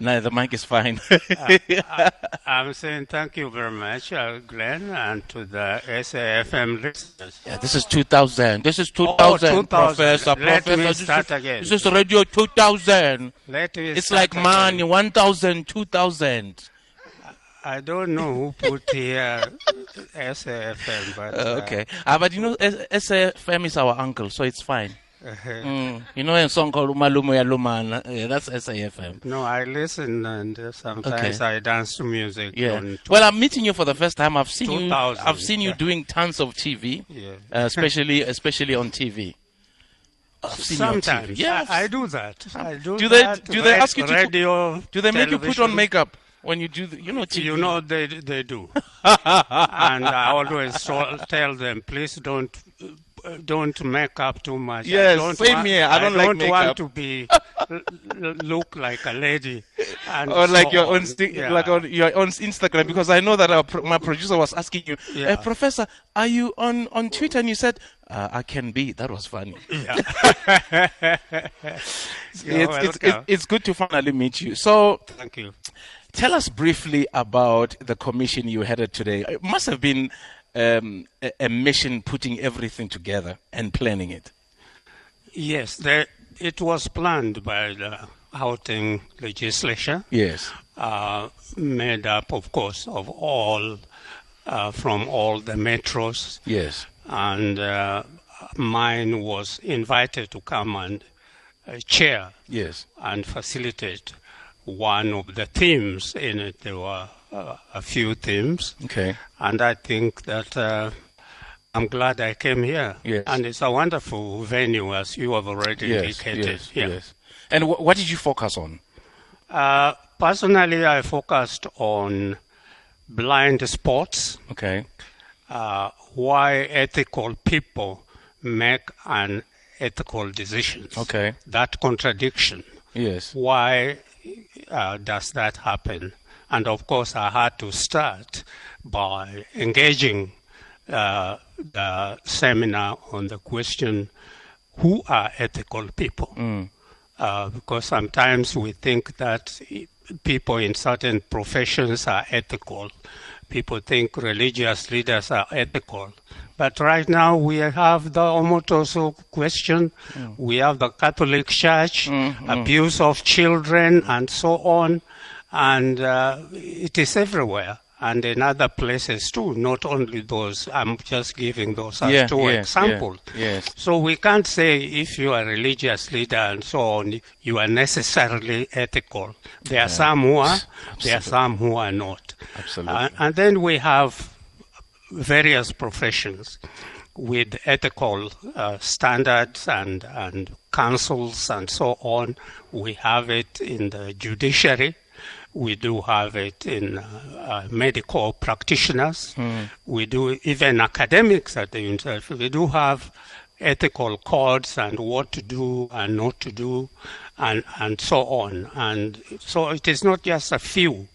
No, the mic is fine. I, am saying thank you very much, uh, Glenn, and to the SAFM listeners. Yeah, this is 2000. This is 2000, oh, 2000. Professor. Let Professor. me This start is, again. this is Radio 2000. Let me It's like again. money, 1000, 2000. I don't know who put here SAFM, but Uh, okay. Uh, but you know, SAFM is our uncle, so it's fine. Uh, Mm. You know a song called Umalumo ya Lumana? Yeah, that's SAFM. no, I listen and uh, sometimes Okay. I dance to music. Yeah. Well, I'm meeting you for the first time. I've seen you. I've seen you yeah. doing tons of TV, yeah. uh, especially especially on TV. I've seen you on TV. Sometimes Yes. I, I do that. I do, Do they- that. do they ask you to put- radio? Do they make you put on makeup when you do? The, you know, TV. You know they they do, and I always tell them, please don't don't make up too much. Yes, I don't same want, here. I don't like want makeup. to be look like a lady, and or like so your on. own sti- Yeah. like on your own Instagram because I know that our pro- my producer was asking you, Yeah. "Uh, Professor, are you on on Twitter? And you said, uh, "I can be." That was funny. Yeah. it's, it's, it's, it's good to finally meet you. So, Thank you. tell us briefly about the commission you headed today. It must have been um, a, a mission putting everything together and planning it. Yes, there, it was planned by the Gauteng legislature. Yes. uh, made up, of course, of all uh, from all the metros, Yes. and uh, mine was invited to come and uh, chair Yes. and facilitate one of the themes in it. There were uh, a few themes, Okay. and I think that. Uh, I'm glad I came here, Yes. and it's a wonderful venue, as you have already Yes. indicated. Yes. Yeah. Yes. And wh- what did you focus on? Uh, personally, I focused on blind spots, Okay. uh, why ethical people make unethical decisions. Okay. That contradiction. Yes. Why uh, does that happen? And of course, I had to start by engaging uh, the seminar on the question who are ethical people? Uh, because sometimes we think that people in certain professions are ethical. People think religious leaders are ethical. But right now we have the Omotoso question, we have the Catholic Church, abuse of children, and so on. And uh, it is everywhere. And in other places too, not only those. I'm just giving those as Yeah, two yeah, examples. yeah, yes. So we can't say if you are a religious leader and so on, you are necessarily ethical. There are some who are, there are some who are not. Absolutely. Uh, and then we have various professions with ethical uh, standards and, and councils and so on. We have it in the judiciary. We do have it in uh, uh, medical practitioners. We do even academics at the university. We do have ethical codes and what to do and not to do, and and so on. And so it is not just a few.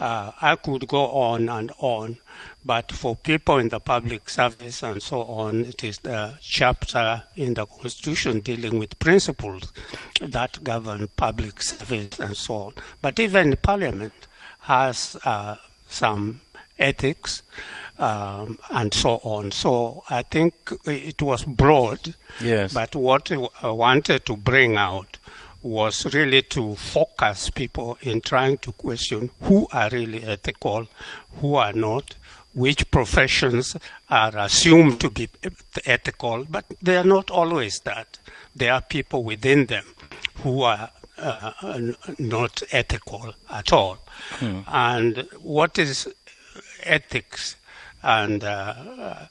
Uh, I could go on and on, but for people in the public service and so on, it is the chapter in the Constitution dealing with principles that govern public service and so on. But even Parliament has uh, some ethics um, and so on. So I think it was broad, Yes. but what I wanted to bring out was really to focus people in trying to question who are really ethical, who are not, which professions are assumed to be ethical, but they are not always that. There are people within them who are uh, not ethical at all. And what is ethics? And uh,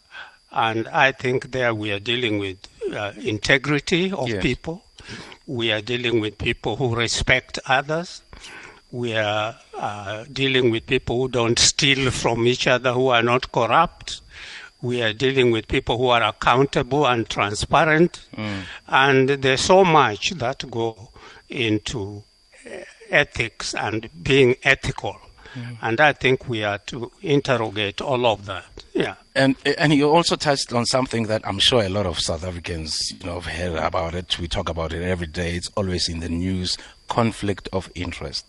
and I think there we are dealing with uh, integrity of Yes. people. We are dealing with people who respect others. We are uh, dealing with people who don't steal from each other, who are not corrupt. We are dealing with people who are accountable and transparent. And there's so much that go into uh, ethics and being ethical. And I think we are to interrogate all of that. Yeah. And and you also touched on something that I'm sure a lot of South Africans, you know, have heard about it. We talk about it every day. It's always in the news. Conflict of interest.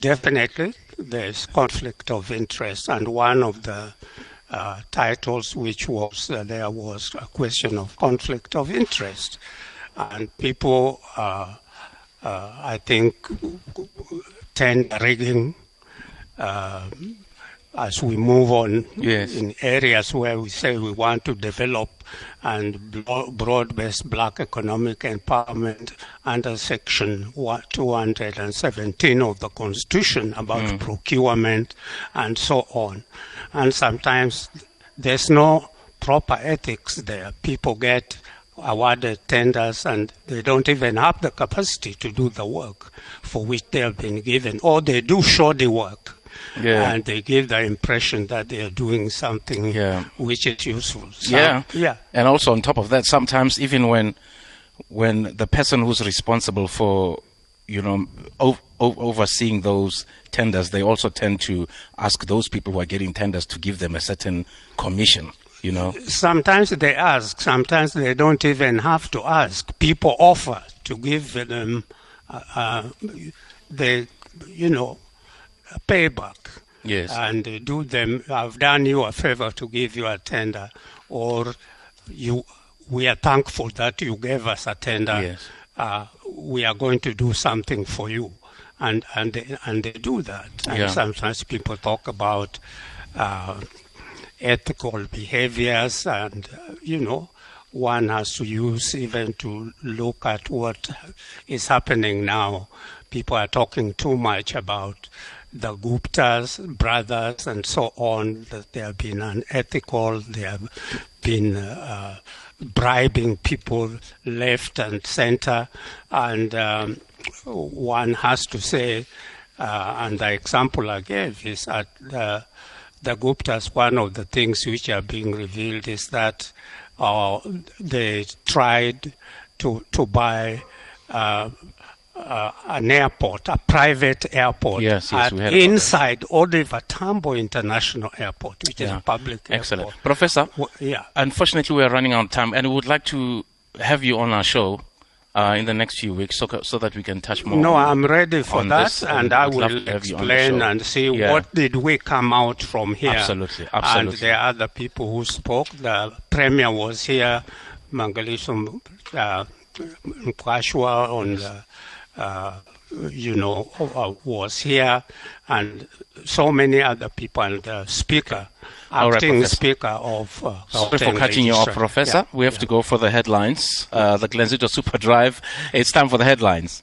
definitely there's conflict of interest, and one of the uh, titles which was uh, there was a question of conflict of interest, and people, uh, uh I think, tend rigging. Um, as we move on yes. in areas where we say we want to develop and broad-based black economic empowerment under section 217 of the constitution about mm. procurement and so on and sometimes there's no proper ethics there people get awarded tenders and they don't even have the capacity to do the work for which they have been given or they do shoddy work yeah. and they give the impression that they are doing something yeah. which is useful. So, yeah, yeah. And also on top of that, sometimes even when when the person who's responsible for you know o- o- overseeing those tenders, they also tend to ask those people who are getting tenders to give them a certain commission. You know, sometimes they ask, sometimes they don't even have to ask. People offer to give them, uh, uh, they, you know, payback. Yes. And do them, I've done you a favor to give you a tender, or you, we are thankful that you gave us a tender. Yes. Uh, we are going to do something for you. And, and, they, and they do that. And yeah. sometimes people talk about uh, ethical behaviors and, uh, you know, one has to use even to look at what is happening now. People are talking too much about the Gupta's brothers and so on, that they have been unethical, they have been uh, bribing people left and center. And um, one has to say, uh, and the example I gave is that the, the Guptas, one of the things which are being revealed is that uh, they tried to, to buy uh, uh, an airport, a private airport, yes, yes, inside Oliver Tambo International Airport, which yeah. is a public airport. Excellent. airport. Professor, well, yeah. unfortunately, we are running out of time, and we would like to have you on our show uh, in the next few weeks so, so that we can touch more. No, I'm ready for that, this, and I will explain and see yeah. what did we come out from here. Absolutely, absolutely. And there are other people who spoke. The premier was here, Mangalisum uh, Mkwashwa on the uh, you know, uh, was here, and so many other people, and the speaker, acting right, speaker of. Uh, Sorry for cutting you off, Professor. Yeah, we have yeah. to go for the headlines. Uh, the Glenzito Super Drive. It's time for the headlines.